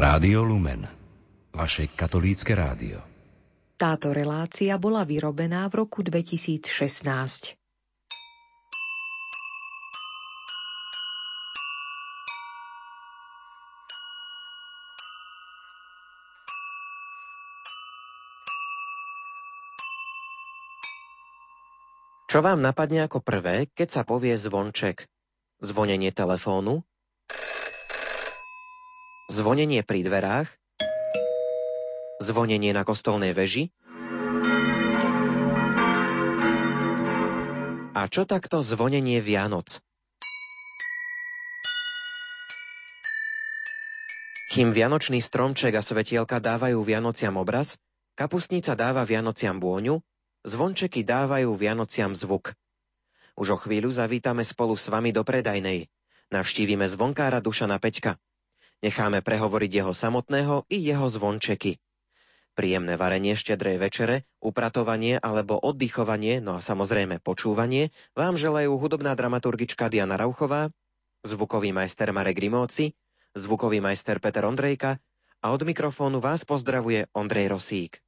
Rádio Lumen, vaše katolícke rádio. Táto relácia bola vyrobená v roku 2016. Čo vám napadne ako prvé, keď sa povie zvonček? Zvonenie telefónu? Zvonenie pri dverách? Zvonenie na kostolnej veži? A čo takto zvonenie Vianoc? Kým vianočný stromček a svetielka dávajú Vianociam obraz, kapustnica dáva Vianociam bôňu, Zvončeky dávajú Vianociam zvuk. Už o chvíľu zavítame spolu s vami do predajnej. Navštívime zvonkára Dušana Peťka. Necháme prehovoriť jeho samotného i jeho zvončeky. Príjemné varenie štedrej večere, upratovanie alebo oddychovanie, no a samozrejme počúvanie, vám želajú hudobná dramaturgička Diana Rauchová, zvukový majster Marek Rimóci, zvukový majster Peter Ondrejka a od mikrofónu vás pozdravuje Ondrej Rosík.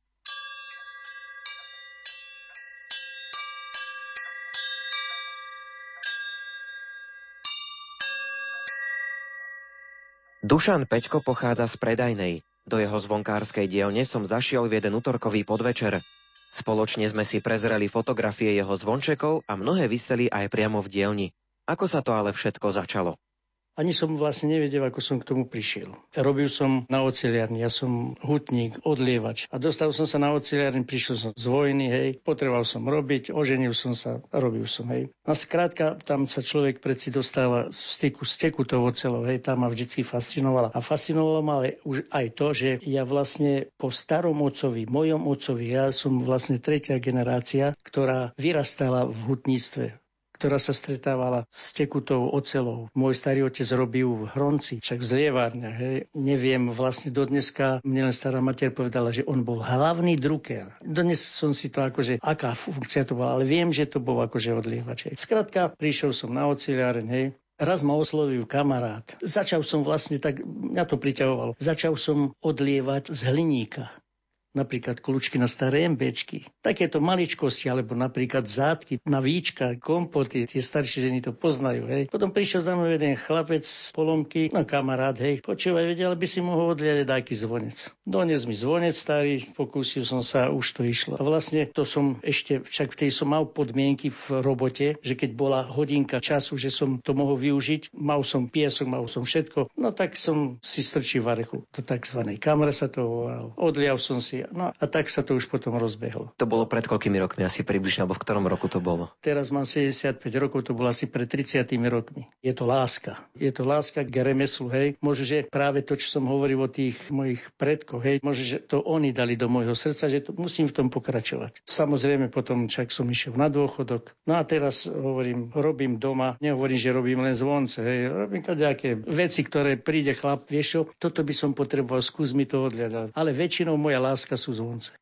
Dušan Peťko pochádza z predajnej. Do jeho zvonkárskej dielne som zašiel v jeden útorkový podvečer. Spoločne sme si prezreli fotografie jeho zvončekov a mnohé vyseli aj priamo v dielni. Ako sa to ale všetko začalo? Ani som vlastne nevedel, ako som k tomu prišiel. Robil som na oceliarni, ja som hutník, odlievač. A dostal som sa na oceliarni, prišiel som z vojny, hej, potreboval som robiť, oženil som sa robil som, hej. A skrátka, tam sa človek predsi dostáva v styku s tekutou ocelou, hej, tam ma vždycky fascinovala. A fascinovalo ma ale už aj to, že ja vlastne po starom ocovi, mojom ocovi, ja som vlastne tretia generácia, ktorá vyrastala v hutníctve ktorá sa stretávala s tekutou ocelou. Môj starý otec robil v Hronci, však v zlievárne. Hej. Neviem, vlastne do dneska mne len stará mater povedala, že on bol hlavný druker. Dnes som si to akože, aká funkcia to bola, ale viem, že to bol akože odlievač. Skrátka, prišiel som na oceliáreň, hej, Raz ma oslovil kamarát. Začal som vlastne tak, mňa to priťahovalo. Začal som odlievať z hliníka napríklad kľúčky na staré MBčky. Takéto maličkosti, alebo napríklad zátky na víčka, kompoty, tie staršie ženy to poznajú. Hej. Potom prišiel za mnou jeden chlapec z polomky, no kamarát, hej, počúvaj, vedel, by si mohol odliadať taký zvonec. Dones mi zvonec starý, pokúsil som sa, už to išlo. A vlastne to som ešte, však v tej som mal podmienky v robote, že keď bola hodinka času, že som to mohol využiť, mal som piesok, mal som všetko, no tak som si strčil varechu do tzv. kamre sa to volal. Odlial som si No a tak sa to už potom rozbehlo. To bolo pred koľkými rokmi asi približne, alebo v ktorom roku to bolo? Teraz mám 75 rokov, to bolo asi pred 30 rokmi. Je to láska. Je to láska k remeslu, hej. Možno, že práve to, čo som hovoril o tých mojich predkoch, hej, možno, že to oni dali do môjho srdca, že to musím v tom pokračovať. Samozrejme potom čak som išiel na dôchodok. No a teraz hovorím, robím doma, nehovorím, že robím len zvonce, hej, robím nejaké veci, ktoré príde chlap, vieš toto by som potreboval, skús mi to odliadať. Ale väčšinou moja láska Dneska sú zvonce.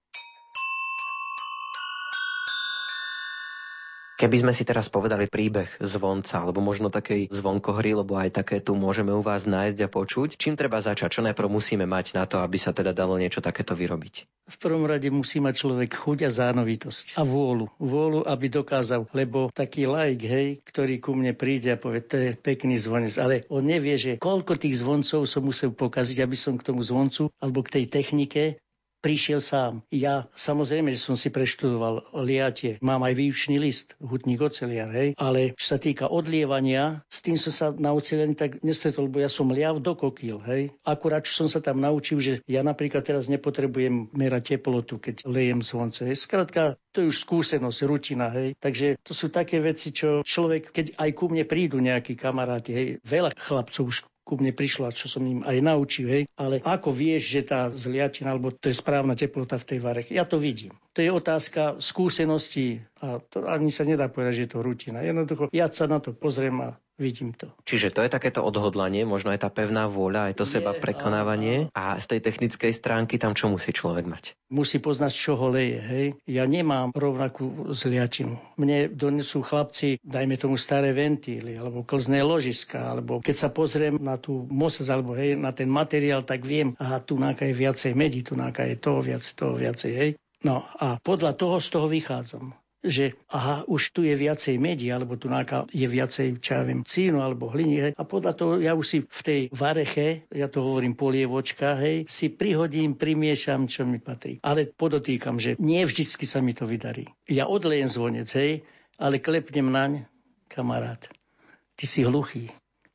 Keby sme si teraz povedali príbeh zvonca, alebo možno takej zvonkohry, lebo aj také tu môžeme u vás nájsť a počuť, čím treba začať? Čo najprv musíme mať na to, aby sa teda dalo niečo takéto vyrobiť? V prvom rade musí mať človek chuť a zánovitosť a vôľu. Vôľu, aby dokázal, lebo taký laik, hej, ktorý ku mne príde a povie, to je pekný zvonec, ale on nevie, že koľko tých zvoncov som musel pokaziť, aby som k tomu zvoncu alebo k tej technike prišiel sám. Ja samozrejme, že som si preštudoval liatie. Mám aj výučný list, hutník oceliar, hej. Ale čo sa týka odlievania, s tým som sa na oceliarni tak nestretol, lebo ja som liav do kokýl, hej. Akurát, čo som sa tam naučil, že ja napríklad teraz nepotrebujem merať teplotu, keď lejem zvonce. Hej. Skrátka, to je už skúsenosť, rutina, hej. Takže to sú také veci, čo človek, keď aj ku mne prídu nejakí kamaráti, hej, veľa chlapcov už ku mne prišla, čo som im aj naučil, hej. Ale ako vieš, že tá zliatina, alebo to je správna teplota v tej vare? Ja to vidím. To je otázka skúsenosti a to ani sa nedá povedať, že je to rutina. Jednoducho, ja sa na to pozriem a vidím to. Čiže to je takéto odhodlanie, možno aj tá pevná vôľa, aj to Je, seba prekonávanie. áno. A z tej technickej stránky tam čo musí človek mať? Musí poznať, z čoho leje. Hej? Ja nemám rovnakú zliatinu. Mne donesú chlapci, dajme tomu staré ventíly, alebo klzné ložiska, alebo keď sa pozriem na tú mosec, alebo hej, na ten materiál, tak viem, aha, tu náka je viacej medí, tu náka je toho viac, toho viacej. Hej? No a podľa toho z toho vychádzam že aha, už tu je viacej medí, alebo tu náka je viacej, čo ja viem, cínu alebo hliny. Hej. A podľa toho ja už si v tej vareche, ja to hovorím polievočka, hej, si prihodím, primiešam, čo mi patrí. Ale podotýkam, že nie vždycky sa mi to vydarí. Ja odlejem zvonec, hej, ale klepnem naň, kamarát, ty si hluchý.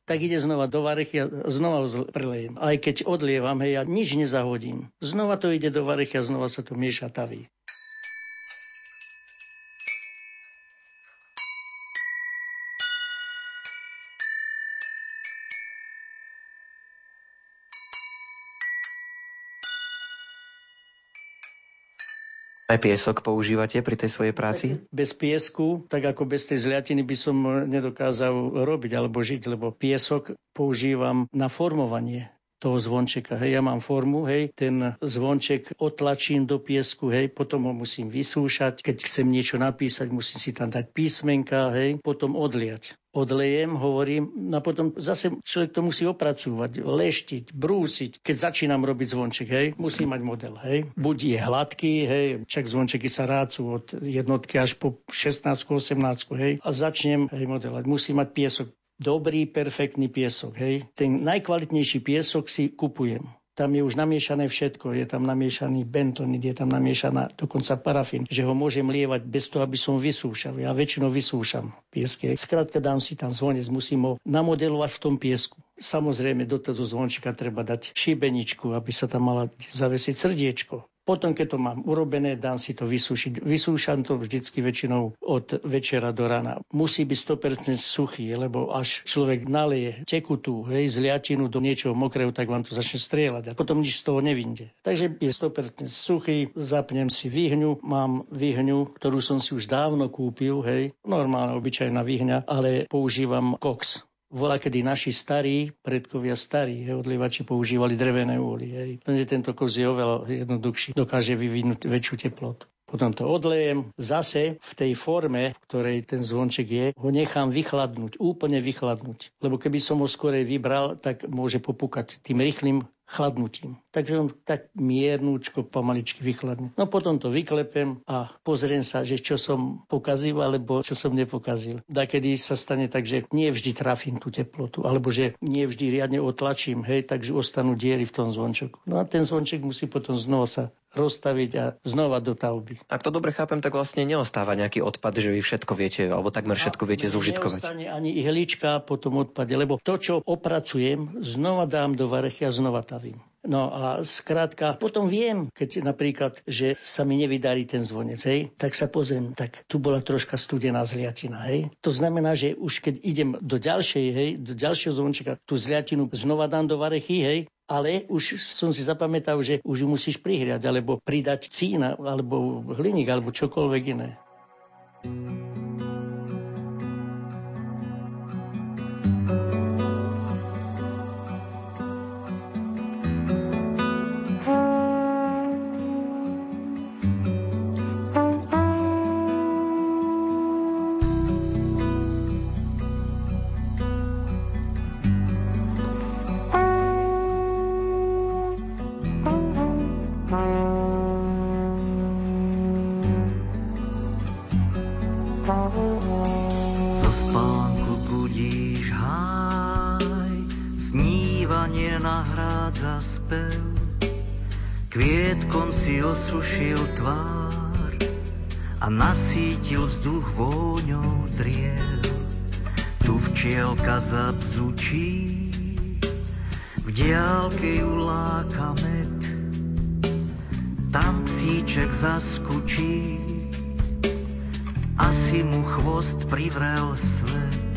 Tak ide znova do varechy a znova ho prelejem. Aj keď odlievam, hej, ja nič nezahodím. Znova to ide do varechy a znova sa to mieša taví. Aj piesok používate pri tej svojej práci? Bez piesku, tak ako bez tej zliatiny by som nedokázal robiť alebo žiť, lebo piesok používam na formovanie toho zvončeka. Hej, ja mám formu, hej, ten zvonček otlačím do piesku, hej, potom ho musím vysúšať. Keď chcem niečo napísať, musím si tam dať písmenka, hej, potom odliať. Odlejem, hovorím, no a potom zase človek to musí opracúvať, leštiť, brúsiť. Keď začínam robiť zvonček, hej, musí mať model, hej. Buď je hladký, hej, čak zvončeky sa rácu od jednotky až po 16, 18, hej, a začnem hej, modelovať. Musí mať piesok dobrý, perfektný piesok. Hej. Ten najkvalitnejší piesok si kupujem. Tam je už namiešané všetko. Je tam namiešaný bentonit, je tam namiešaná dokonca parafín, že ho môžem lievať bez toho, aby som vysúšal. Ja väčšinou vysúšam piesky. Skrátka dám si tam zvonec, musím ho namodelovať v tom piesku. Samozrejme, do toho zvončika treba dať šibeničku, aby sa tam mala zavesiť srdiečko. Potom, keď to mám urobené, dám si to vysúšiť. Vysúšam to vždycky väčšinou od večera do rána. Musí byť 100% suchý, lebo až človek naleje tekutú, hej, zliatinu do niečoho mokrého, tak vám to začne strieľať a potom nič z toho nevinde. Takže je 100% suchý, zapnem si výhňu, mám výhňu, ktorú som si už dávno kúpil, hej, normálna obyčajná výhňa, ale používam koks. Vola, kedy naši starí, predkovia starí, hej, odlievači používali drevené. Hej. Lenže tento koz je oveľa jednoduchší, dokáže vyvinúť väčšiu teplotu. Potom to odlejem, zase v tej forme, v ktorej ten zvonček je, ho nechám vychladnúť, úplne vychladnúť. Lebo keby som ho skorej vybral, tak môže popukať tým rýchlým chladnutím. Takže on tak miernúčko, pomaličky vychladne. No potom to vyklepem a pozriem sa, že čo som pokazil, alebo čo som nepokazil. Dakedy sa stane tak, že nie vždy trafím tú teplotu, alebo že nie vždy riadne otlačím, hej, takže ostanú diery v tom zvončeku. No a ten zvonček musí potom znova sa rozstaviť a znova do talby. Ak to dobre chápem, tak vlastne neostáva nejaký odpad, že vy všetko viete, alebo takmer všetko viete zúžitkovať. Neostane ani ihlička po tom odpade, lebo to, čo opracujem, znova dám do varechy a znova tavím. No a skrátka, potom viem, keď napríklad, že sa mi nevydarí ten zvonec, hej, tak sa pozriem, tak tu bola troška studená zliatina, hej. To znamená, že už keď idem do ďalšej, hej, do ďalšieho zvončeka, tú zliatinu znova dám do varechy, hej, ale už som si zapamätal, že už ju musíš prihriať, alebo pridať cína, alebo hliník, alebo čokoľvek iné. Zo osušil tvár a nasítil vzduch vôňou driev. Tu včielka zabzučí, v diálke ju láka med. Tam psíček zaskučí, asi mu chvost privrel svet.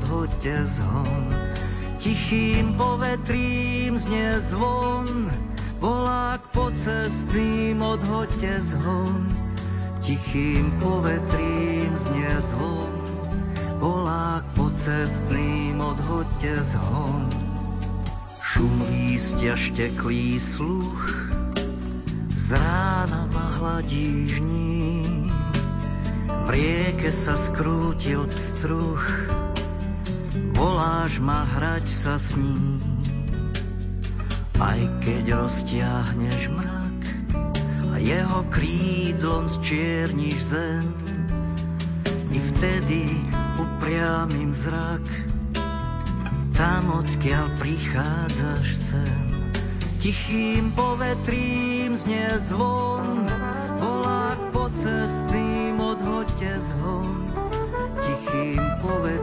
Odhoďte zhon. Tichým povetrím znie zvon, volák pocestným, odhoďte zhon. Tichým povetrím znie zvon, volák pocestným, odhoďte zhon. Šum lístia šteklý sluch, z rána ma hladí žním. V rieke sa skrútil pstruh, voláš ma hrať sa s ním. Aj keď roztiahneš mrak a jeho krídlom zčierniš zem, i vtedy upriamím zrak, tam odkiaľ prichádzaš sem. Tichým povetrím znie zvon, volák pocestným, odhoďte zhon. Tichým povetrím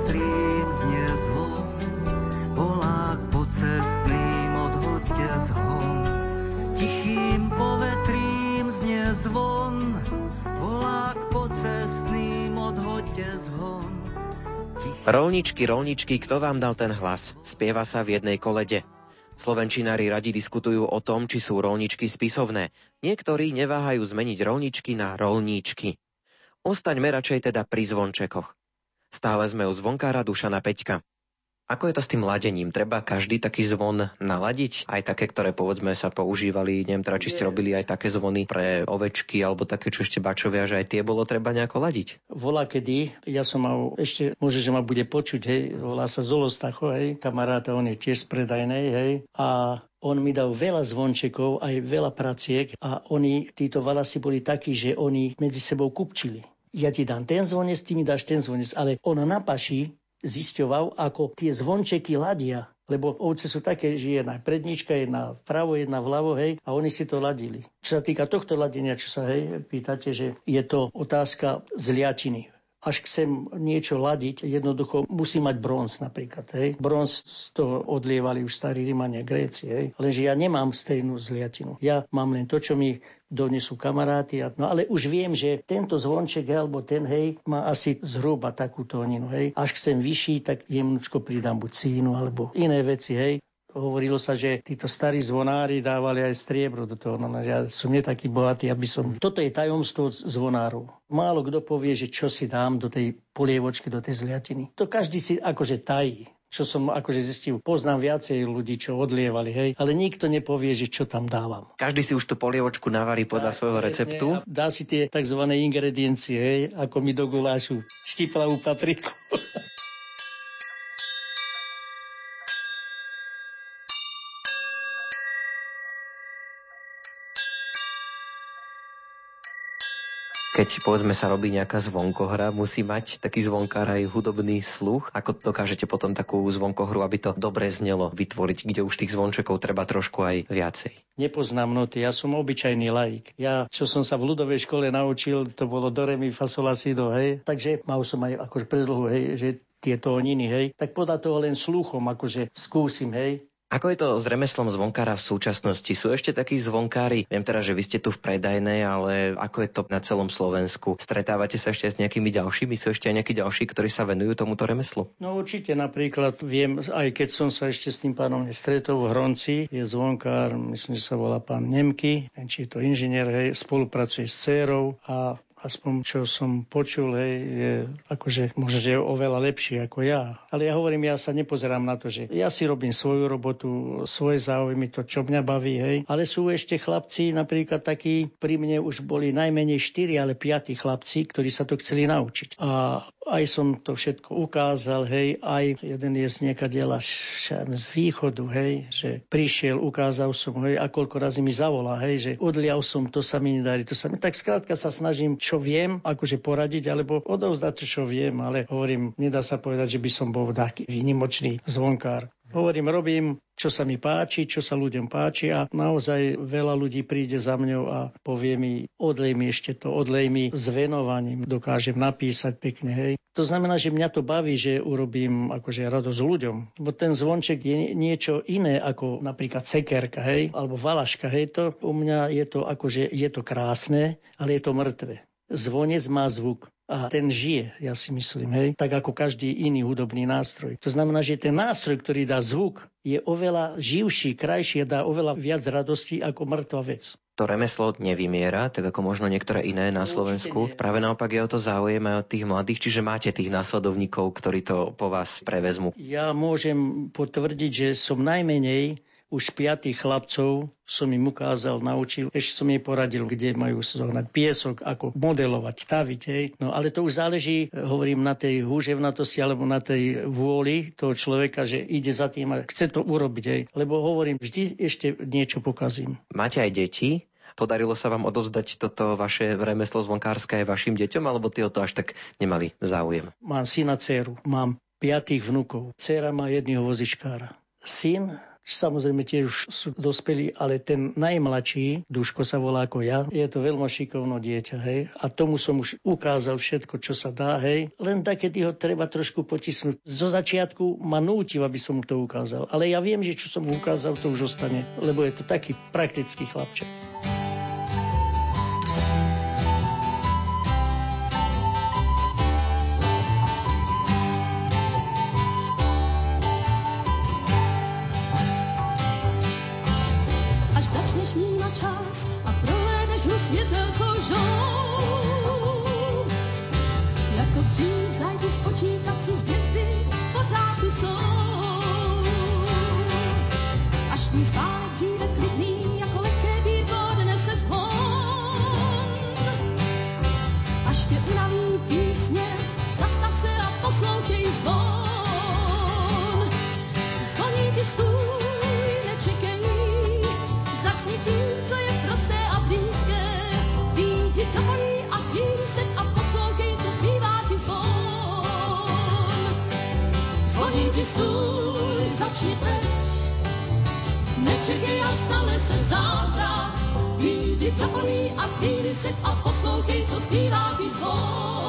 Rolničky, rolničky, kto vám dal ten hlas? Spieva sa v jednej kolede. Slovenčinári radi diskutujú o tom, či sú rolničky spisovné. Niektorí neváhajú zmeniť rolničky na rolníčky. Ostaňme radšej teda pri zvončekoch. Stále sme u zvonkára Dušana Peťka. Ako je to s tým ladením? Treba každý taký zvon naladiť? Aj také, ktoré povedzme sa používali, neviem teda, či ste robili aj také zvony pre ovečky alebo také, čo ešte bačovia, že aj tie bolo treba nejako ladiť? Volá kedy, ja som mal, ešte môže, že ma bude počuť, hej, volá sa Zolostacho, hej, kamaráta, on je tiež z predajnej, hej, a on mi dal veľa zvončekov, aj veľa praciek a oni, títo valasy boli takí, že oni medzi sebou kupčili. Ja ti dám ten zvonec, ty mi dáš ten zvonec, ale ona na paši zisťoval, ako tie zvončeky ladia. Lebo ovce sú také, že jedna prednička, jedna vpravo, jedna vľavo, hej, a oni si to ladili. Čo sa týka tohto ladenia, čo sa hej, pýtate, že je to otázka zliatiny až chcem niečo ladiť, jednoducho musí mať bronz napríklad. Hej. Bronz toho odlievali už starí Rímania, Gréci. Hej. Lenže ja nemám stejnú zliatinu. Ja mám len to, čo mi donesú kamaráti. No ale už viem, že tento zvonček alebo ten hej má asi zhruba takú tóninu. Hej. Až chcem vyšší, tak jemnučko pridám buď cínu alebo iné veci. Hej. Hovorilo sa, že títo starí zvonári dávali aj striebro do toho. No, no ja som nie taký bohatý, aby som... Toto je tajomstvo zvonárov. Málo kto povie, že čo si dám do tej polievočky, do tej zliatiny. To každý si akože tají čo som akože zistil, poznám viacej ľudí, čo odlievali, hej, ale nikto nepovie, že čo tam dávam. Každý si už tú polievočku navarí podľa dá, svojho receptu. Dá si tie tzv. ingrediencie, hej, ako mi do gulášu štiplavú papriku. Keď povedzme sa robí nejaká zvonkohra, musí mať taký zvonkár aj hudobný sluch. Ako dokážete potom takú zvonkohru, aby to dobre znelo vytvoriť, kde už tých zvončekov treba trošku aj viacej? Nepoznám noty, ja som obyčajný laik. Ja, čo som sa v ľudovej škole naučil, to bolo do remi, fasola, do, hej. Takže mal som aj akože predlohu, hej, že tie tóniny, hej, tak podľa toho len sluchom, akože skúsim, hej, ako je to s remeslom zvonkára v súčasnosti? Sú ešte takí zvonkári? Viem teda, že vy ste tu v predajnej, ale ako je to na celom Slovensku? Stretávate sa ešte s nejakými ďalšími? Sú ešte aj nejakí ďalší, ktorí sa venujú tomuto remeslu? No určite napríklad viem, aj keď som sa ešte s tým pánom nestretol v Hronci, je zvonkár, myslím, že sa volá pán Nemky, či je to inžinier, hej, spolupracuje s dcerou a aspoň čo som počul, hej, je akože možno, že je oveľa lepší ako ja. Ale ja hovorím, ja sa nepozerám na to, že ja si robím svoju robotu, svoje záujmy, to, čo mňa baví, hej. Ale sú ešte chlapci, napríklad takí, pri mne už boli najmenej 4, ale 5 chlapci, ktorí sa to chceli naučiť. A aj som to všetko ukázal, hej, aj jeden je z diela z východu, hej, že prišiel, ukázal som, hej, a koľko razy mi zavolá, hej, že odlial som, to sa mi nedarí, to sa mi, tak skrátka sa snažím čo viem, akože poradiť, alebo odovzdať to, čo viem, ale hovorím, nedá sa povedať, že by som bol taký výnimočný zvonkár. Hovorím, robím, čo sa mi páči, čo sa ľuďom páči a naozaj veľa ľudí príde za mňou a povie mi, odlej mi ešte to, odlej mi s venovaním, dokážem napísať pekne, hej. To znamená, že mňa to baví, že urobím akože radosť ľuďom. Bo ten zvonček je niečo iné ako napríklad cekerka, hej, alebo valaška, hej. To u mňa je to akože, je to krásne, ale je to mŕtve. Zvonec má zvuk a ten žije, ja si myslím, hej, tak ako každý iný hudobný nástroj. To znamená, že ten nástroj, ktorý dá zvuk, je oveľa živší, krajší a dá oveľa viac radosti ako mŕtva vec. To remeslo nevymiera, tak ako možno niektoré iné na Slovensku. Práve naopak je o to záujem aj od tých mladých, čiže máte tých následovníkov, ktorí to po vás prevezmú. Ja môžem potvrdiť, že som najmenej už piatých chlapcov som im ukázal, naučil, ešte som jej poradil, kde majú zohnať piesok, ako modelovať, taviť. Hej. No ale to už záleží, hovorím, na tej húževnatosti alebo na tej vôli toho človeka, že ide za tým a chce to urobiť. Hej. Lebo hovorím, vždy ešte niečo pokazím. Máte aj deti? Podarilo sa vám odovzdať toto vaše remeslo zvonkárske aj vašim deťom, alebo ty o to až tak nemali záujem? Mám syna, dceru, mám piatých vnukov. Cera má jedného vozičkára. Syn Samozrejme tiež už sú dospelí, ale ten najmladší, Duško sa volá ako ja, je to veľmi šikovné dieťa, hej. A tomu som už ukázal všetko, čo sa dá, hej. Len tak, keď ho treba trošku potisnúť. Zo začiatku ma nútil, aby som mu to ukázal. Ale ja viem, že čo som mu ukázal, to už ostane, lebo je to taký praktický chlapček. Lidi svůj začni teď. Nečekej, až stane se zázrak. Výjdi kaporí a chvíli se a poslouchej, co zpívá ty zvon.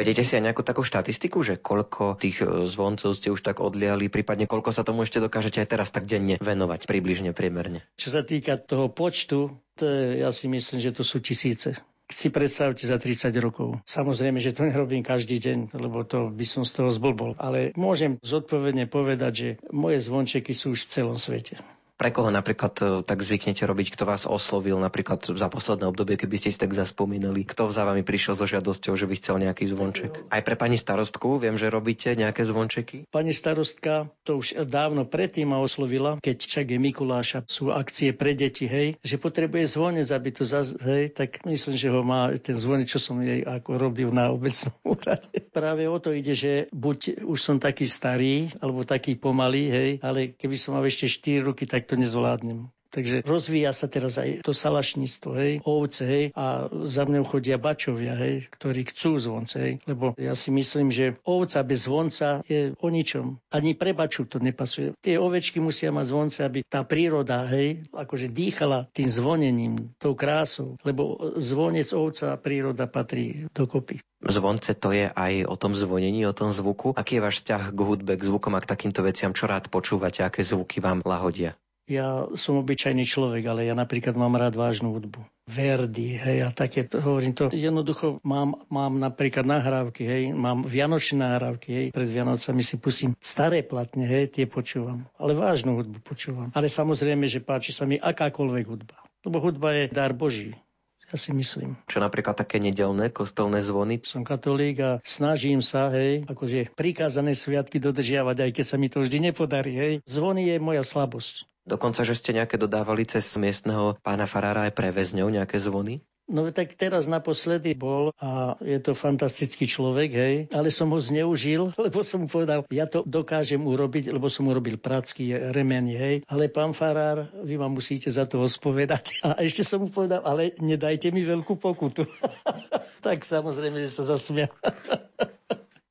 Vedete si aj nejakú takú štatistiku, že koľko tých e, zvoncov ste už tak odliali, prípadne koľko sa tomu ešte dokážete aj teraz tak denne venovať, približne, priemerne? Čo sa týka toho počtu, to je, ja si myslím, že to sú tisíce si predstavte za 30 rokov. Samozrejme, že to nerobím každý deň, lebo to by som z toho zblbol. Ale môžem zodpovedne povedať, že moje zvončeky sú už v celom svete. Pre koho napríklad e, tak zvyknete robiť, kto vás oslovil napríklad za posledné obdobie, keby ste si tak zaspomínali, kto za vami prišiel so žiadosťou, že by chcel nejaký zvonček? Aj pre pani starostku viem, že robíte nejaké zvončeky? Pani starostka to už dávno predtým ma oslovila, keď však je Mikuláša, sú akcie pre deti, hej, že potrebuje zvonec, aby to zaz, hej, tak myslím, že ho má ten zvonec, čo som jej ako robil na obecnom úrade. Práve o to ide, že buď už som taký starý, alebo taký pomalý, hej, ale keby som mal ešte 4 roky, tak to nezvládnem. Takže rozvíja sa teraz aj to salašníctvo, hej, ovce, hej, a za mňou chodia bačovia, hej, ktorí chcú zvonce, hej, lebo ja si myslím, že ovca bez zvonca je o ničom. Ani pre baču to nepasuje. Tie ovečky musia mať zvonce, aby tá príroda, hej, akože dýchala tým zvonením, tou krásou, lebo zvonec ovca a príroda patrí dokopy. Zvonce to je aj o tom zvonení, o tom zvuku. Aký je váš vzťah k hudbe, k zvukom a k takýmto veciam? Čo rád počúvate? Aké zvuky vám lahodia? Ja som obyčajný človek, ale ja napríklad mám rád vážnu hudbu. Verdi, hej, a také, to, hovorím to, jednoducho mám, mám napríklad nahrávky, hej, mám vianočné nahrávky, hej, pred Vianocami si pustím staré platne, hej, tie počúvam, ale vážnu hudbu počúvam. Ale samozrejme, že páči sa mi akákoľvek hudba, lebo hudba je dar Boží. Ja si myslím. Čo napríklad také nedelné kostolné zvony? Som katolík a snažím sa, hej, akože prikázané sviatky dodržiavať, aj keď sa mi to vždy nepodarí, hej. Zvony je moja slabosť. Dokonca, že ste nejaké dodávali cez miestneho pána Farára aj pre väzňov nejaké zvony? No tak teraz naposledy bol a je to fantastický človek, hej, ale som ho zneužil, lebo som mu povedal, ja to dokážem urobiť, lebo som urobil pracky, remenie, hej, ale pán Farár, vy ma musíte za to ospovedať. A ešte som mu povedal, ale nedajte mi veľkú pokutu. tak samozrejme, že sa zasmial.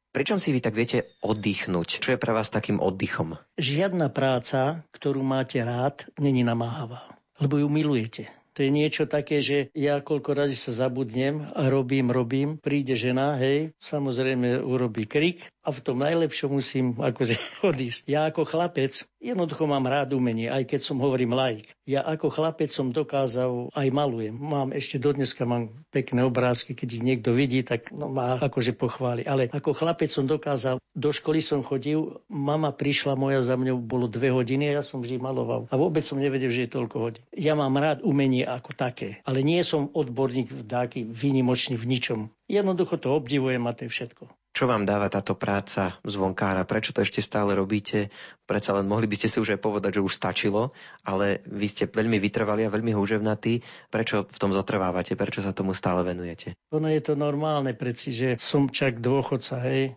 Pričom si vy tak viete oddychnúť? Čo je pre vás takým oddychom? Žiadna práca, ktorú máte rád, není namáhavá, lebo ju milujete. To je niečo také, že ja koľko razy sa zabudnem robím, robím, príde žena, hej, samozrejme urobí krik a v tom najlepšom musím akože odísť. Ja ako chlapec jednoducho mám rád umenie, aj keď som hovorím laik. Ja ako chlapec som dokázal, aj malujem. Mám ešte dodneska mám pekné obrázky, keď ich niekto vidí, tak no, ma akože pochváli. Ale ako chlapec som dokázal, do školy som chodil, mama prišla moja za mňou, bolo dve hodiny a ja som vždy maloval. A vôbec som nevedel, že je toľko hodín. Ja mám rád umenie ako také, ale nie som odborník v dáky výnimočný v ničom. Jednoducho to obdivujem a to je všetko. Čo vám dáva táto práca zvonkára? Prečo to ešte stále robíte? Predsa len mohli by ste si už aj povedať, že už stačilo, ale vy ste veľmi vytrvali a veľmi húževnatí. Prečo v tom zotrvávate? Prečo sa tomu stále venujete? Ono je to normálne, preci, že som čak dôchodca, hej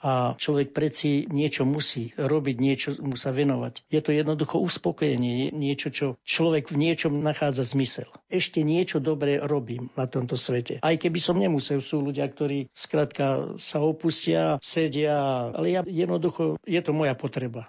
a človek predsi niečo musí robiť, niečo mu sa venovať. Je to jednoducho uspokojenie, niečo, čo človek v niečom nachádza zmysel. Ešte niečo dobré robím na tomto svete. Aj keby som nemusel, sú ľudia, ktorí skrátka sa opustia, sedia, ale ja jednoducho, je to moja potreba.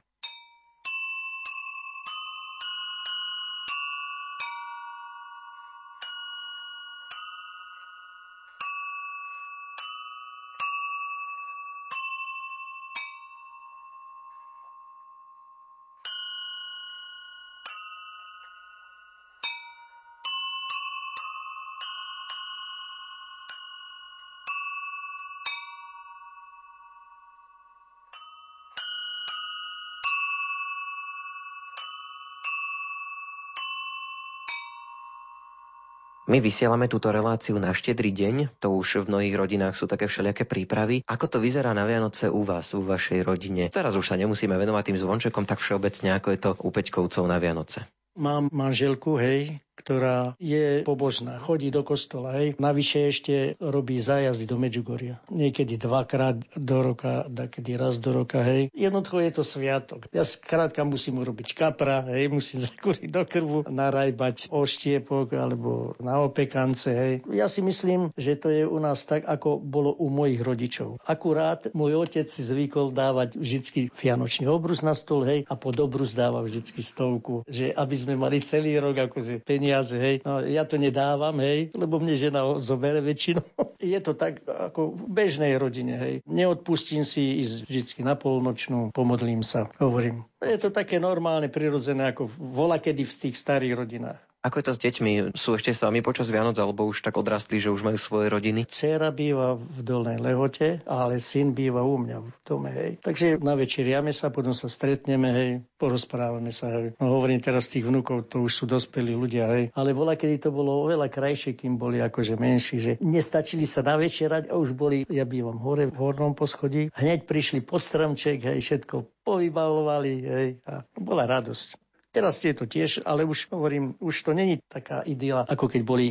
My vysielame túto reláciu na štedrý deň, to už v mnohých rodinách sú také všelijaké prípravy. Ako to vyzerá na Vianoce u vás, u vašej rodine? Teraz už sa nemusíme venovať tým zvončekom, tak všeobecne ako je to u Peťkovcov na Vianoce. Mám manželku, hej, ktorá je pobožná, chodí do kostola. Hej. Navyše ešte robí zájazdy do Medžugoria. Niekedy dvakrát do roka, kedy raz do roka. Hej. Jednoducho je to sviatok. Ja skrátka musím urobiť kapra, hej, musím zakúriť do krvu, narajbať oštiepok alebo na opekance. Hej. Ja si myslím, že to je u nás tak, ako bolo u mojich rodičov. Akurát môj otec si zvykol dávať vždy vianočný obrus na stôl, hej, a pod obrus dáva vždy stovku, že aby sme mali celý rok akože peniaze hej. No, ja to nedávam, hej, lebo mne žena zobere väčšinu. Je to tak ako v bežnej rodine, hej. Neodpustím si ísť vždy na polnočnú, pomodlím sa, hovorím. Je to také normálne, prirodzené, ako vola v tých starých rodinách. Ako je to s deťmi? Sú ešte s vami počas Vianoc alebo už tak odrastli, že už majú svoje rodiny? Cera býva v Dolnej Lehote, ale syn býva u mňa v dome. Hej. Takže na večeriame sa, potom sa stretneme, hej, porozprávame sa. Hej. No, hovorím teraz tých vnúkov, to už sú dospelí ľudia. Hej. Ale bola, kedy to bolo oveľa krajšie, kým boli akože menší, že nestačili sa na večerať a už boli, ja bývam hore v hornom poschodí, hneď prišli pod stromček, hej, všetko povybalovali, hej, a bola radosť. Teraz je to tiež, ale už hovorím, už to není taká idyla, ako keď boli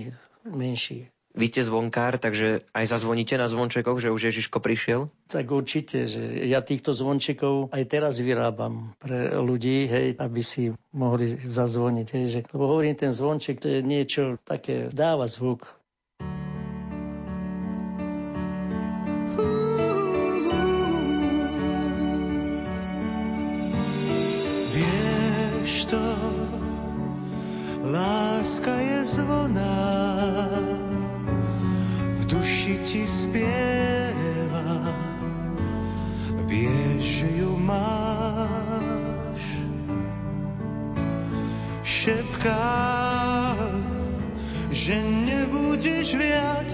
menší. Vy ste zvonkár, takže aj zazvoníte na zvončekoch, že už Ježiško prišiel? Tak určite, že ja týchto zvončekov aj teraz vyrábam pre ľudí, hej, aby si mohli zazvoniť. Hej, že, lebo hovorím, ten zvonček to je niečo také, dáva zvuk. Láska je zvoná, duši ti spieva, vieš, že ju máš. Šepká, že nebudeš viac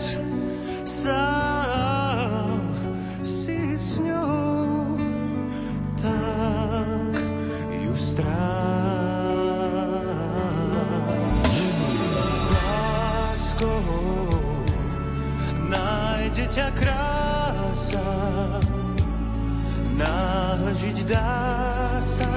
ťa krása, náhle žiť dá sa,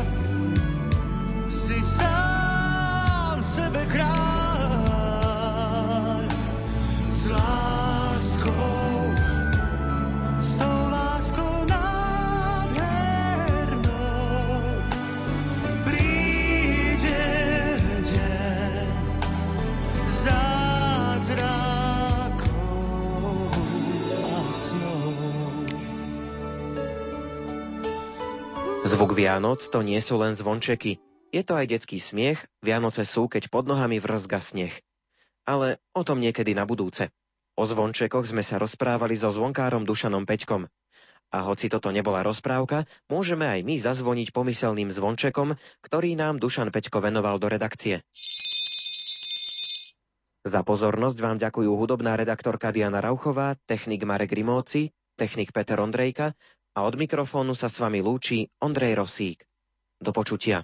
Zvuk Vianoc to nie sú len zvončeky. Je to aj detský smiech, Vianoce sú, keď pod nohami vrzga sneh. Ale o tom niekedy na budúce. O zvončekoch sme sa rozprávali so zvonkárom Dušanom Peťkom. A hoci toto nebola rozprávka, môžeme aj my zazvoniť pomyselným zvončekom, ktorý nám Dušan Peťko venoval do redakcie. Za pozornosť vám ďakujú hudobná redaktorka Diana Rauchová, technik Marek Rimóci, technik Peter Ondrejka a od mikrofónu sa s vami lúči Ondrej Rosík. Do počutia.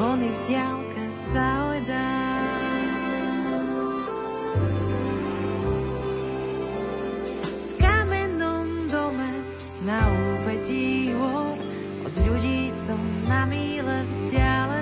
zvonīv ģelka sauda. W kamennom dome na ubedziło od ludzi są na mile wzdziale.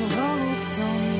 Rozhojdá.